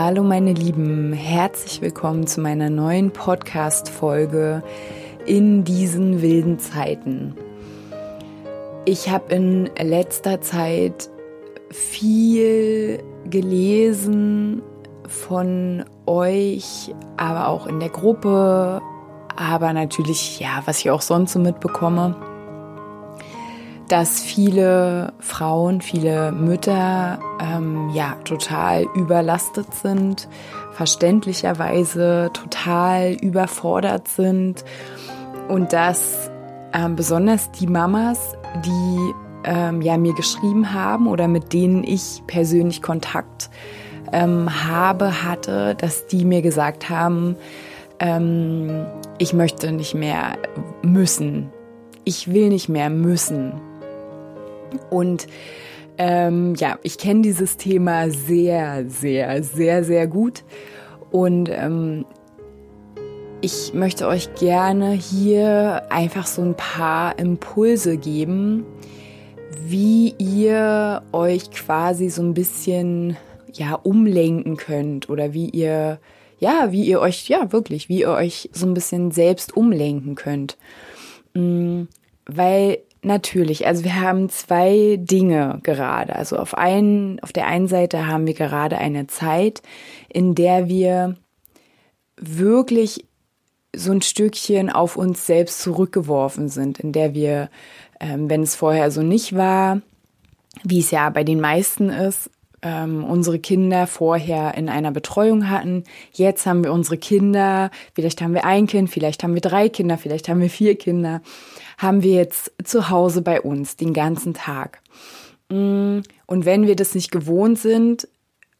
Hallo meine Lieben, herzlich willkommen zu meiner neuen Podcast-Folge in diesen wilden Zeiten. Ich habe in letzter Zeit viel gelesen von euch, aber auch in der Gruppe, aber natürlich, ja, was ich auch sonst so mitbekomme dass viele Frauen, viele Mütter ähm, ja total überlastet sind, verständlicherweise total überfordert sind und dass ähm, besonders die Mamas, die ähm, ja mir geschrieben haben oder mit denen ich persönlich Kontakt ähm, habe, hatte, dass die mir gesagt haben, ähm, ich möchte nicht mehr müssen. Ich will nicht mehr müssen. Und ähm, ja, ich kenne dieses Thema sehr, sehr, sehr, sehr gut. Und ähm, ich möchte euch gerne hier einfach so ein paar Impulse geben, wie ihr euch quasi so ein bisschen ja umlenken könnt oder wie ihr ja, wie ihr euch ja wirklich, wie ihr euch so ein bisschen selbst umlenken könnt. Mm, weil Natürlich, also wir haben zwei Dinge gerade. Also auf einen, auf der einen Seite haben wir gerade eine Zeit, in der wir wirklich so ein Stückchen auf uns selbst zurückgeworfen sind, in der wir, ähm, wenn es vorher so nicht war, wie es ja bei den meisten ist, ähm, unsere Kinder vorher in einer Betreuung hatten. Jetzt haben wir unsere Kinder, vielleicht haben wir ein Kind, vielleicht haben wir drei Kinder, vielleicht haben wir vier Kinder haben wir jetzt zu Hause bei uns den ganzen Tag. Mm, und wenn wir das nicht gewohnt sind,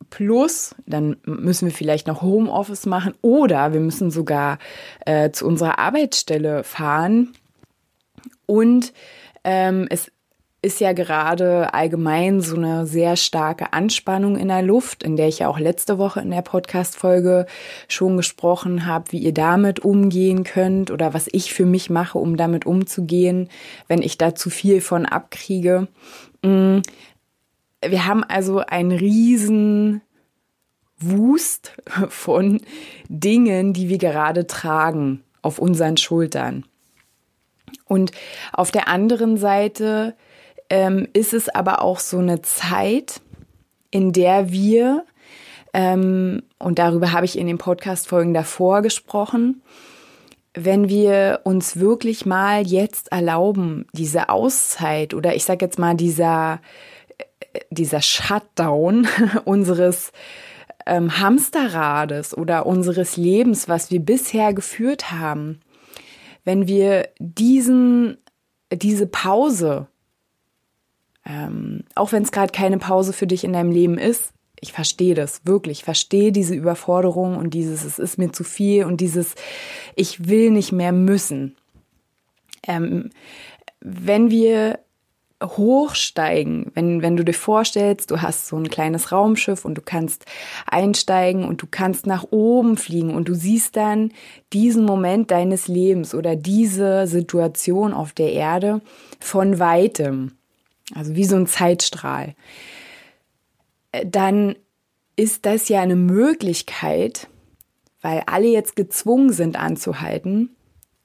plus, dann müssen wir vielleicht noch Homeoffice machen oder wir müssen sogar äh, zu unserer Arbeitsstelle fahren. Und ähm, es ist ja gerade allgemein so eine sehr starke Anspannung in der Luft, in der ich ja auch letzte Woche in der Podcast-Folge schon gesprochen habe, wie ihr damit umgehen könnt oder was ich für mich mache, um damit umzugehen, wenn ich da zu viel von abkriege. Mm, wir haben also einen riesen Wust von Dingen, die wir gerade tragen auf unseren Schultern. Und auf der anderen Seite ähm, ist es aber auch so eine Zeit, in der wir, ähm, und darüber habe ich in den Podcast-Folgen davor gesprochen, wenn wir uns wirklich mal jetzt erlauben, diese Auszeit oder ich sage jetzt mal dieser, äh, dieser Shutdown unseres ähm, Hamsterrades oder unseres Lebens, was wir bisher geführt haben, wenn wir diesen, diese Pause ähm, auch wenn es gerade keine Pause für dich in deinem Leben ist, ich verstehe das wirklich, verstehe diese Überforderung und dieses, es ist mir zu viel und dieses, ich will nicht mehr müssen. Ähm, wenn wir hochsteigen, wenn, wenn du dir vorstellst, du hast so ein kleines Raumschiff und du kannst einsteigen und du kannst nach oben fliegen und du siehst dann diesen Moment deines Lebens oder diese Situation auf der Erde von weitem also wie so ein Zeitstrahl, äh, dann ist das ja eine Möglichkeit, weil alle jetzt gezwungen sind anzuhalten,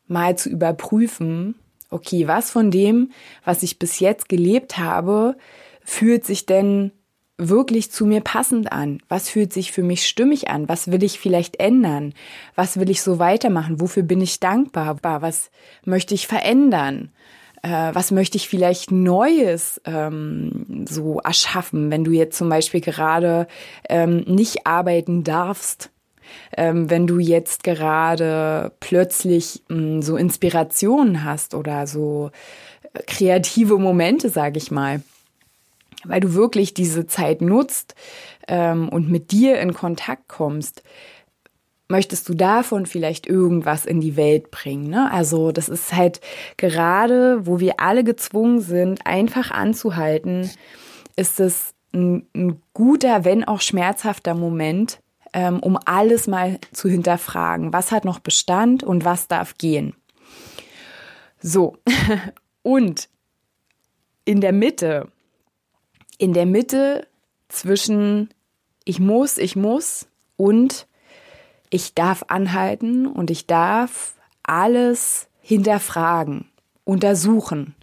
mal zu überprüfen, okay, was von dem, was ich bis jetzt gelebt habe, fühlt sich denn wirklich zu mir passend an? Was fühlt sich für mich stimmig an? Was will ich vielleicht ändern? Was will ich so weitermachen? Wofür bin ich dankbar? Was möchte ich verändern? Äh, was möchte ich vielleicht Neues ähm, so erschaffen, wenn du jetzt zum Beispiel gerade ähm, nicht arbeiten darfst, ähm, wenn du jetzt gerade plötzlich mh, hm, so Inspirationen hast oder so äh, kreative Momente, sage ich mal, weil du wirklich diese Zeit nutzt ähm, und mit dir in Kontakt kommst. Möchtest du davon vielleicht irgendwas in die Welt bringen? Ne? Also das ist halt gerade, wo wir alle gezwungen sind, einfach anzuhalten, ist es ein, ein guter, wenn auch schmerzhafter Moment, ähm, um alles mal zu hinterfragen. Was hat noch Bestand und was darf gehen? So, und in der Mitte, in der Mitte zwischen ich muss, ich muss und ich darf anhalten und ich darf alles hinterfragen, untersuchen.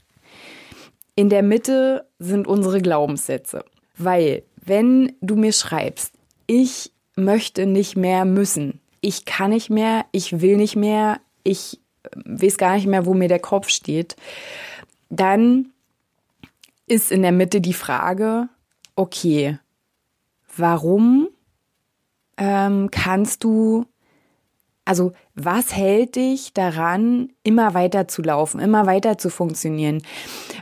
In der Mitte sind unsere Glaubenssätze, weil wenn du mir schreibst, ich möchte nicht mehr müssen, ich kann nicht mehr, ich will nicht mehr, ich weiß gar nicht mehr, wo mir der Kopf steht, dann ist in der Mitte die Frage, okay, warum ähm, kannst du, also was hält dich daran, immer weiter zu laufen, immer weiter zu funktionieren?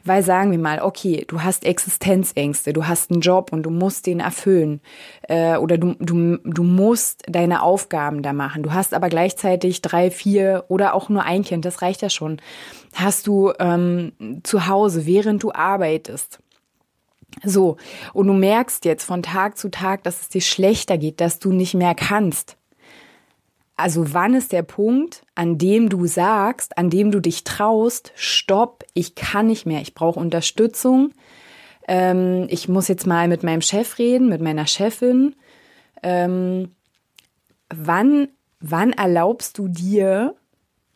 Weil sagen wir mal, okay, du hast Existenzängste, du hast einen Job und du musst den erfüllen äh, oder du, du, du musst deine Aufgaben da machen. Du hast aber gleichzeitig drei, vier oder auch nur ein Kind, das reicht ja schon. Hast du ähm, zu Hause, während du arbeitest so, und du merkst jetzt von Tag zu Tag, dass es dir schlechter geht, dass du nicht mehr kannst. Also wann ist der Punkt, an dem du sagst, an dem du dich traust, stopp, ich kann nicht mehr, ich brauche Unterstützung, ähm, ich muss jetzt mal mit meinem Chef reden, mit meiner Chefin. Ähm, wann, wann erlaubst du dir,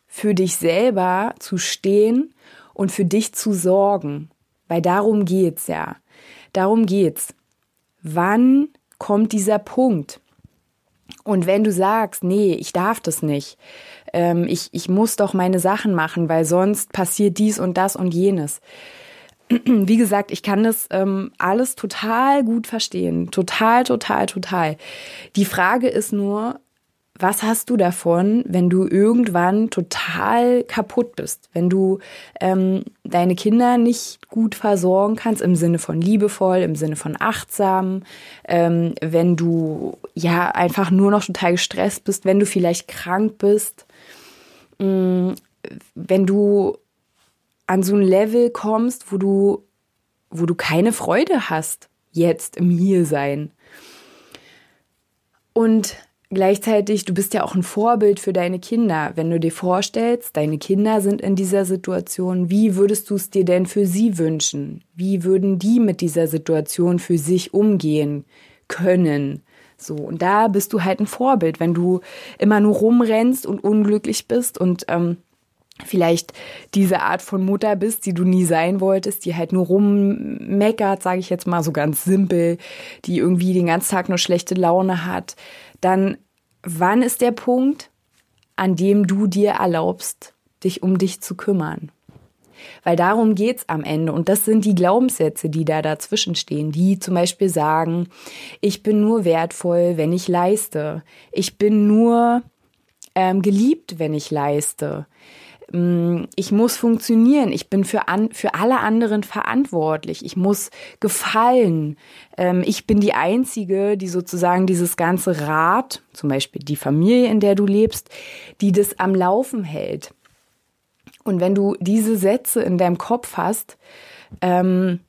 für dich selber zu stehen und für dich zu sorgen? Weil darum geht's ja. Darum geht's. Wann kommt dieser Punkt? Und wenn du sagst, nee, ich darf das nicht, ähm, ich, ich muss doch meine Sachen machen, weil sonst passiert dies und das und jenes. Wie gesagt, ich kann das ähm, alles total gut verstehen. Total, total, total. Die Frage ist nur, was hast du davon, wenn du irgendwann total kaputt bist, wenn du ähm, deine Kinder nicht gut versorgen kannst im Sinne von liebevoll, im Sinne von achtsam, ähm, wenn du ja einfach nur noch total gestresst bist, wenn du vielleicht krank bist, mh, mm, wenn du an so ein Level kommst, wo du wo du keine Freude hast jetzt im Hiersein. Und Gleichzeitig, du bist ja auch ein Vorbild für deine Kinder. Wenn du dir vorstellst, deine Kinder sind in dieser Situation, wie würdest du es dir denn für sie wünschen? Wie würden die mit dieser Situation für sich umgehen können? So, und da bist du halt ein Vorbild, wenn du immer nur rumrennst und unglücklich bist und ähm, vielleicht diese Art von Mutter bist, die du nie sein wolltest, die halt nur rummeckert, sage ich jetzt mal so ganz simpel, die irgendwie den ganzen Tag nur schlechte Laune hat, dann wann ist der Punkt, an dem du dir erlaubst, dich um dich zu kümmern? Weil darum geht's am Ende. Und das sind die Glaubenssätze, die da dazwischen stehen, die zum Beispiel sagen, ich bin nur wertvoll, wenn ich leiste. Ich bin nur ähm, geliebt, wenn ich leiste. Mm, ich muss funktionieren, ich bin für, an, für alle anderen verantwortlich, ich muss gefallen. Ähm, ich bin die Einzige, die sozusagen dieses ganze Rad, zum Beispiel die Familie, in der du lebst, die das am Laufen hält. Und wenn du diese Sätze in deinem Kopf hast, ähm,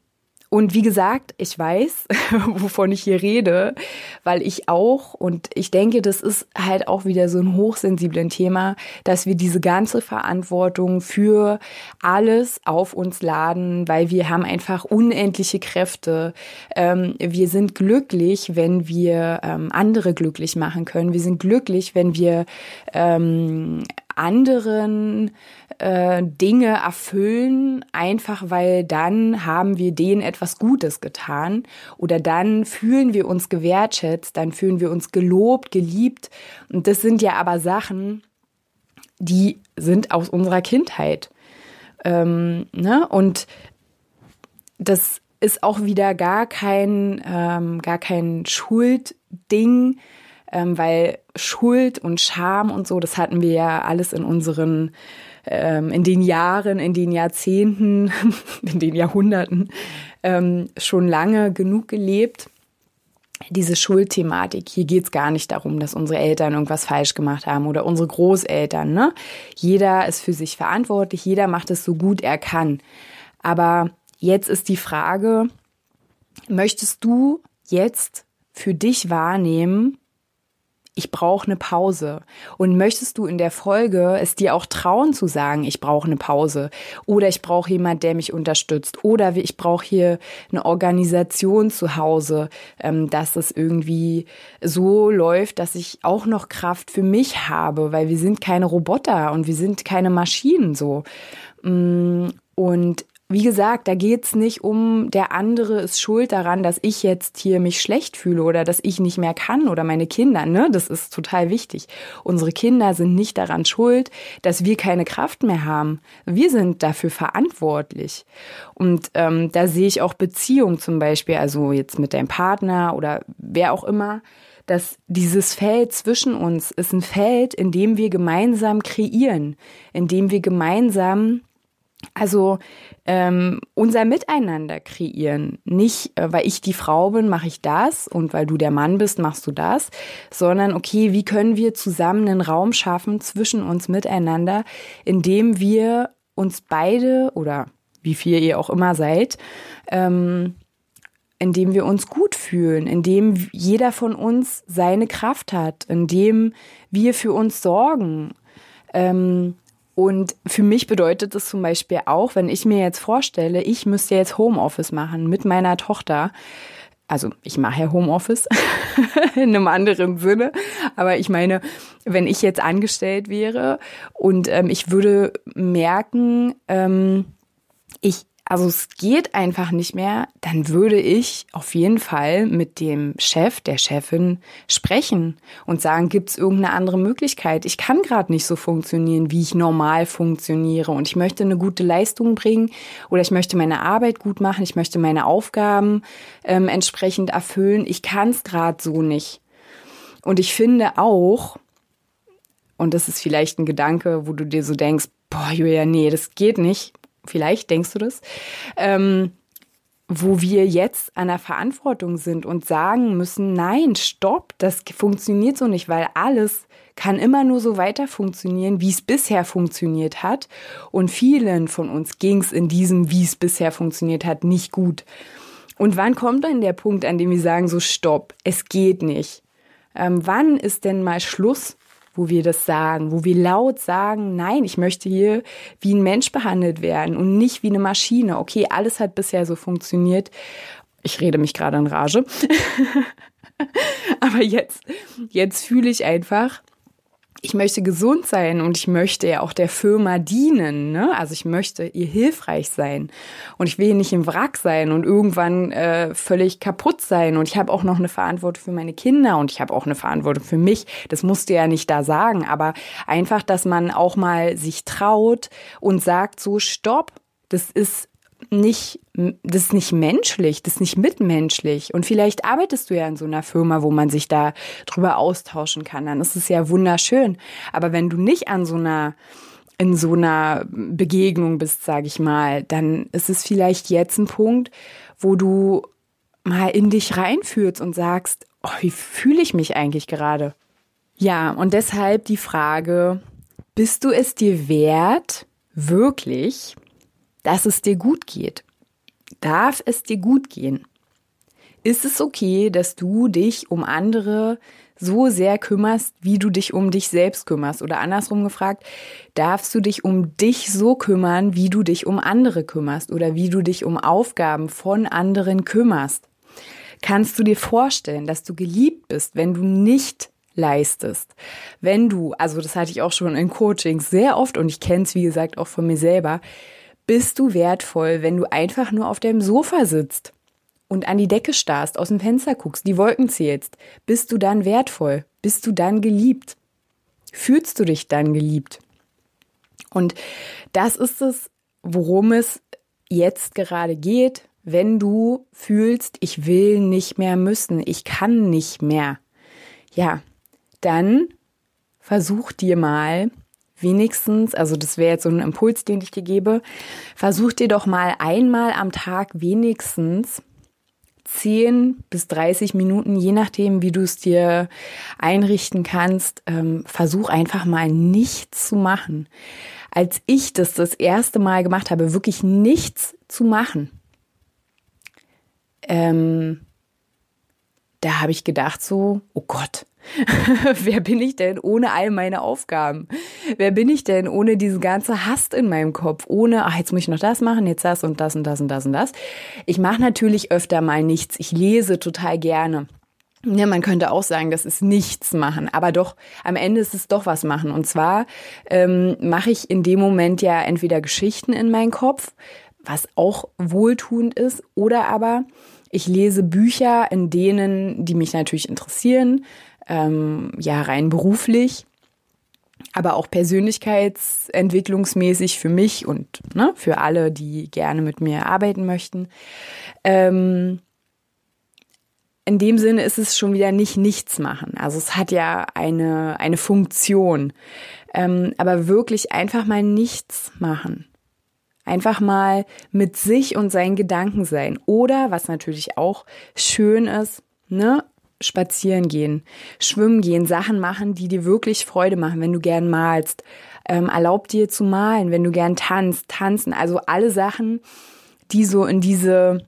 und wie gesagt, ich weiß, wovon ich hier rede, weil ich auch, und ich denke, das ist halt auch wieder so ein hochsensiblen Thema, dass wir diese ganze Verantwortung für alles auf uns laden, weil wir haben einfach unendliche Kräfte. Ähm, wir sind glücklich, wenn wir ähm, andere glücklich machen können. Wir sind glücklich, wenn wir ähm, anderen äh, Dinge erfüllen, einfach weil dann haben wir denen etwas Gutes getan oder dann fühlen wir uns gewertschätzt, dann fühlen wir uns gelobt, geliebt. Und das sind ja aber Sachen, die sind aus unserer Kindheit. Ähm, ne? Und das ist auch wieder gar kein, ähm, gar kein Schuldding, ähm, weil Schuld und Scham und so, das hatten wir ja alles in unseren, ähm, in den Jahren, in den Jahrzehnten, in den Jahrhunderten ähm, schon lange genug gelebt. diese Schuldthematik. Hier geht's gar nicht darum, dass unsere Eltern irgendwas falsch gemacht haben oder unsere Großeltern. Ne? Jeder ist für sich verantwortlich, jeder macht es so gut er kann. Aber jetzt ist die Frage, möchtest du jetzt für dich wahrnehmen, ich brauche eine Pause. Und möchtest du in der Folge es dir auch trauen zu sagen, ich brauche eine Pause oder ich brauche jemand, der mich unterstützt oder ich brauche hier eine Organisation zu Hause, ähm, dass es irgendwie so läuft, dass ich auch noch Kraft für mich habe, weil wir sind keine Roboter und wir sind keine Maschinen so. Mm, und wie gesagt, da geht's nicht um, der andere ist schuld daran, dass ich jetzt hier mich schlecht fühle oder dass ich nicht mehr kann oder meine Kinder, ne? Das ist total wichtig. Unsere Kinder sind nicht daran schuld, dass wir keine Kraft mehr haben. Wir sind dafür verantwortlich. Und ähm, da sehe ich auch Beziehung zum Beispiel, also jetzt mit deinem Partner oder wer auch immer dass dieses Feld zwischen uns ist ein Feld, in dem wir gemeinsam kreieren, in dem wir gemeinsam also ähm, unser Miteinander kreieren. Nicht, äh, weil ich die Frau bin, mache ich das und weil du der Mann bist, machst du das, sondern okay, wie können wir zusammen einen Raum schaffen zwischen uns miteinander, indem wir uns beide oder wie viel ihr auch immer seid, ähm, indem wir uns gut fühlen, indem jeder von uns seine Kraft hat, indem wir für uns sorgen. Ähm, und für mich bedeutet es zum Beispiel auch, wenn ich mir jetzt vorstelle, ich müsste jetzt Homeoffice machen mit meiner Tochter. Also ich mache ja Homeoffice in einem anderen Sinne, aber ich meine, wenn ich jetzt angestellt wäre und ähm, ich würde merken, ähm, ich also es geht einfach nicht mehr, dann würde ich auf jeden Fall mit dem Chef, der Chefin sprechen und sagen, gibt es irgendeine andere Möglichkeit? Ich kann gerade nicht so funktionieren, wie ich normal funktioniere und ich möchte eine gute Leistung bringen oder ich möchte meine Arbeit gut machen, ich möchte meine Aufgaben ähm, entsprechend erfüllen. Ich kann es gerade so nicht. Und ich finde auch, und das ist vielleicht ein Gedanke, wo du dir so denkst, boah, Julia, nee, das geht nicht vielleicht denkst du das, ähm, wo wir jetzt an der Verantwortung sind und sagen müssen, nein, stopp, das funktioniert so nicht, weil alles kann immer nur so weiter funktionieren, wie es bisher funktioniert hat. Und vielen von uns ging es in diesem, wie es bisher funktioniert hat, nicht gut. Und wann kommt dann der Punkt, an dem wir sagen, so stopp, es geht nicht? Ähm, wann ist denn mal Schluss wo wir das sagen, wo wir laut sagen, nein, ich möchte hier wie ein Mensch behandelt werden und nicht wie eine Maschine. Okay, alles hat bisher so funktioniert. Ich rede mich gerade in Rage. Aber jetzt, jetzt fühle ich einfach, ich möchte gesund sein und ich möchte ja auch der Firma dienen. Ne? Also ich möchte ihr hilfreich sein. Und ich will nicht im Wrack sein und irgendwann äh, völlig kaputt sein. Und ich habe auch noch eine Verantwortung für meine Kinder und ich habe auch eine Verantwortung für mich. Das musst du ja nicht da sagen. Aber einfach, dass man auch mal sich traut und sagt, so, stopp, das ist nicht, das ist nicht menschlich, das ist nicht mitmenschlich. Und vielleicht arbeitest du ja in so einer Firma, wo man sich da drüber austauschen kann. Dann ist es ja wunderschön. Aber wenn du nicht an so einer in so einer Begegnung bist, sage ich mal, dann ist es vielleicht jetzt ein Punkt, wo du mal in dich reinfühlst und sagst, oh, wie fühle ich mich eigentlich gerade? Ja, und deshalb die Frage, bist du es dir wert, wirklich dass es dir gut geht? Darf es dir gut gehen? Ist es okay, dass du dich um andere so sehr kümmerst, wie du dich um dich selbst kümmerst? Oder andersrum gefragt, darfst du dich um dich so kümmern, wie du dich um andere kümmerst oder wie du dich um Aufgaben von anderen kümmerst? Kannst du dir vorstellen, dass du geliebt bist, wenn du nicht leistest. Wenn du, also das hatte ich auch schon in Coachings sehr oft und ich kenne es wie gesagt auch von mir selber, bist du wertvoll, wenn du einfach nur auf deinem Sofa sitzt und an die Decke starrst, aus dem Fenster guckst, die Wolken zählst? Bist du dann wertvoll? Bist du dann geliebt? Fühlst du dich dann geliebt? Und das ist es, worum es jetzt gerade geht, wenn du fühlst, ich will nicht mehr müssen, ich kann nicht mehr. Ja, dann versuch dir mal wenigstens, also das wäre jetzt so ein Impuls, den ich dir gebe, versuch dir doch mal einmal am Tag wenigstens 10 bis 30 Minuten, je nachdem, wie du es dir einrichten kannst, ähm, versuch einfach mal nichts zu machen. Als ich das das erste Mal gemacht habe, wirklich nichts zu machen, ähm, da habe ich gedacht so, oh Gott, wer bin ich denn ohne all meine Aufgaben? Wer bin ich denn ohne diese ganze Hast in meinem Kopf? Ohne, ach, jetzt muss ich noch das machen, jetzt das und das und das und das und das. Ich mache natürlich öfter mal nichts. Ich lese total gerne. Ja, man könnte auch sagen, das ist nichts machen, aber doch, am Ende ist es doch was machen. Und zwar ähm, mache ich in dem Moment ja entweder Geschichten in meinen Kopf, was auch wohltuend ist, oder aber ich lese Bücher, in denen, die mich natürlich interessieren, ähm, ja rein beruflich, aber auch persönlichkeitsentwicklungsmäßig für mich und ne, für alle, die gerne mit mir arbeiten möchten. Ähm, in dem Sinne ist es schon wieder nicht nichts machen. Also es hat ja eine, eine Funktion. Ähm, aber wirklich einfach mal nichts machen. Einfach mal mit sich und seinen Gedanken sein. Oder, was natürlich auch schön ist, ne, spazieren gehen, schwimmen gehen, Sachen machen, die dir wirklich Freude machen, wenn du gern malst. Ähm, erlaub dir zu malen, wenn du gern tanzt, tanzen. Also alle Sachen, die so in diese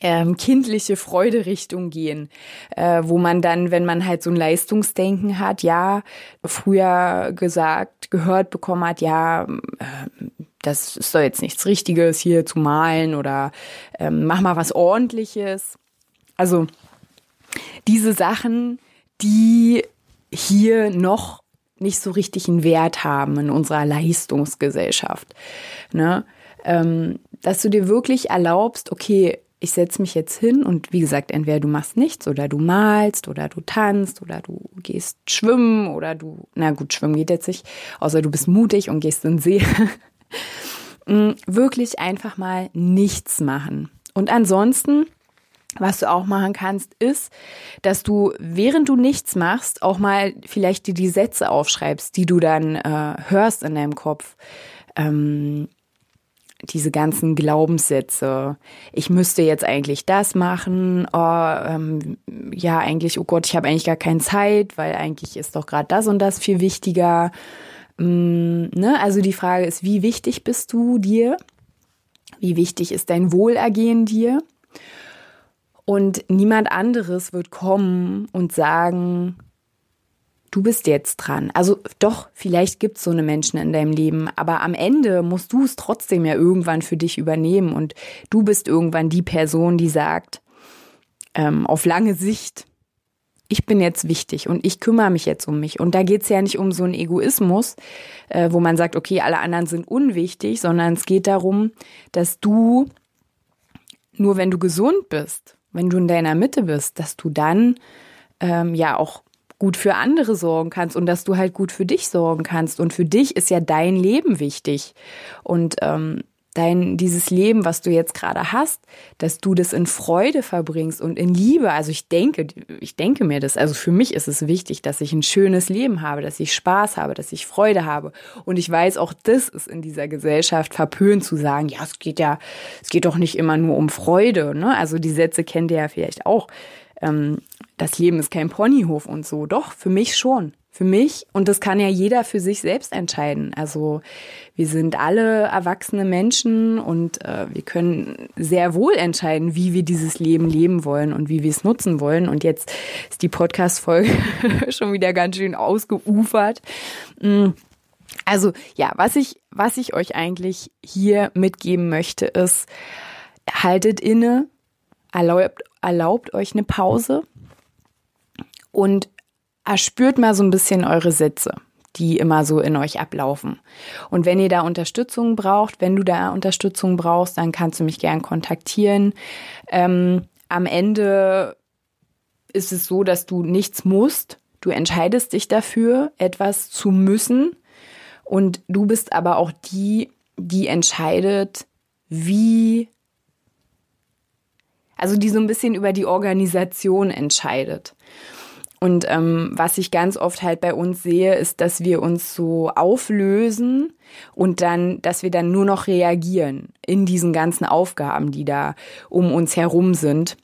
ähm, kindliche Freude-Richtung gehen, äh, wo man dann, wenn man halt so ein Leistungsdenken hat, ja, früher gesagt, gehört bekommen hat, ja, äh, das ist doch jetzt nichts Richtiges hier zu malen oder ähm, mach mal was Ordentliches. Also diese Sachen, die hier noch nicht so richtig einen Wert haben in unserer Leistungsgesellschaft. Ne? Ähm, dass du dir wirklich erlaubst, okay, ich setze mich jetzt hin und wie gesagt, entweder du machst nichts oder du malst oder du tanzt oder du gehst schwimmen oder du, na gut, schwimmen geht jetzt nicht, außer du bist mutig und gehst in den See. Mm, wirklich einfach mal nichts machen. Und ansonsten was du auch machen kannst, ist, dass du, während du nichts machst, auch mal vielleicht dir die Sätze aufschreibst, die du dann äh, hörst in deinem Kopf. Ähm, diese ganzen Glaubenssätze. Ich müsste jetzt eigentlich das machen. Oh, ähm, ja, eigentlich, oh Gott, ich habe eigentlich gar keine Zeit, weil eigentlich ist doch gerade das und das viel wichtiger. Ähm, ne? Also die Frage ist, wie wichtig bist du dir? Wie wichtig ist dein Wohlergehen dir? Und niemand anderes wird kommen und sagen, du bist jetzt dran. Also doch, vielleicht gibt es so eine Menschen in deinem Leben, aber am Ende musst du es trotzdem ja irgendwann für dich übernehmen und du bist irgendwann die Person, die sagt, ähm, auf lange Sicht, ich bin jetzt wichtig und ich kümmere mich jetzt um mich. Und da geht es ja nicht um so einen Egoismus, äh, wo man sagt, okay, alle anderen sind unwichtig, sondern es geht darum, dass du, nur wenn du gesund bist, wenn du in deiner Mitte bist, dass du dann ähm, ja auch gut für andere sorgen kannst und dass du halt gut für dich sorgen kannst. Und für dich ist ja dein Leben wichtig. Und ähm, dein, dieses Leben, was du jetzt gerade hast, dass du das in Freude verbringst und in Liebe. Also ich denke, ich denke mir das. Also für mich ist es wichtig, dass ich ein schönes Leben habe, dass ich Spaß habe, dass ich Freude habe. Und ich weiß, auch das ist in dieser Gesellschaft verpönt zu sagen, ja, es geht ja, es geht doch nicht immer nur um Freude. Ne? Also die Sätze kennt ihr ja vielleicht auch. Ähm, das Leben ist kein Ponyhof und so. Doch, für mich schon für mich und das kann ja jeder für sich selbst entscheiden. Also wir sind alle erwachsene Menschen und äh, wir können sehr wohl entscheiden, wie wir dieses Leben leben wollen und wie wir es nutzen wollen. Und jetzt ist die Podcast-Folge schon wieder ganz schön ausgeufert. Mm. Also ja, was ich, was ich euch eigentlich hier mitgeben möchte, ist, haltet inne, erlaubt, erlaubt euch eine Pause und erspürt mal so ein bisschen eure Sätze, die immer so in euch ablaufen. Und wenn ihr da Unterstützung braucht, wenn du da Unterstützung brauchst, dann kannst du mich gern kontaktieren. Ähm, am Ende ist es so, dass du nichts musst. Du entscheidest dich dafür, etwas zu müssen. Und du bist aber auch die, die entscheidet, wie, also die so ein bisschen über die Organisation entscheidet. Und ähm, was ich ganz oft halt bei uns sehe, ist, dass wir uns so auflösen und dann, dass wir dann nur noch reagieren in diesen ganzen Aufgaben, die da um uns herum sind.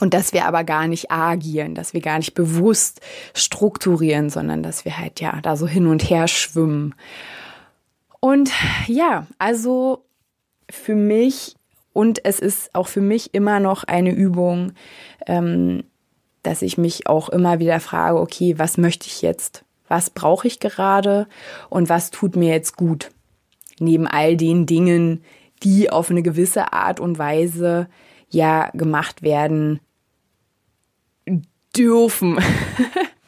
Und dass wir aber gar nicht agieren, dass wir gar nicht bewusst strukturieren, sondern dass wir halt ja da so hin und her schwimmen. Und ja, also für mich und es ist auch für mich immer noch eine Übung, ähm, dass ich mich auch immer wieder frage, okay, was möchte ich jetzt? Was brauche ich gerade und was tut mir jetzt gut? Neben all den Dingen, die auf eine gewisse Art und Weise ja gemacht werden dürfen.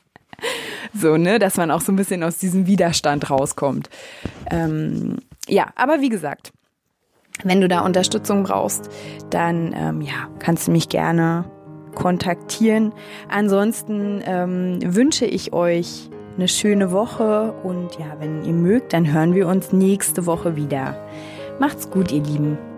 so, ne, dass man auch so ein bisschen aus diesem Widerstand rauskommt. Ähm, ja, aber wie gesagt, wenn du da Unterstützung brauchst, dann ähm, ja, kannst du mich gerne kontaktieren. Ansonsten ähm, wünsche ich euch eine schöne Woche und ja, wenn ihr mögt, dann hören wir uns nächste Woche wieder. Macht's gut, ihr Lieben.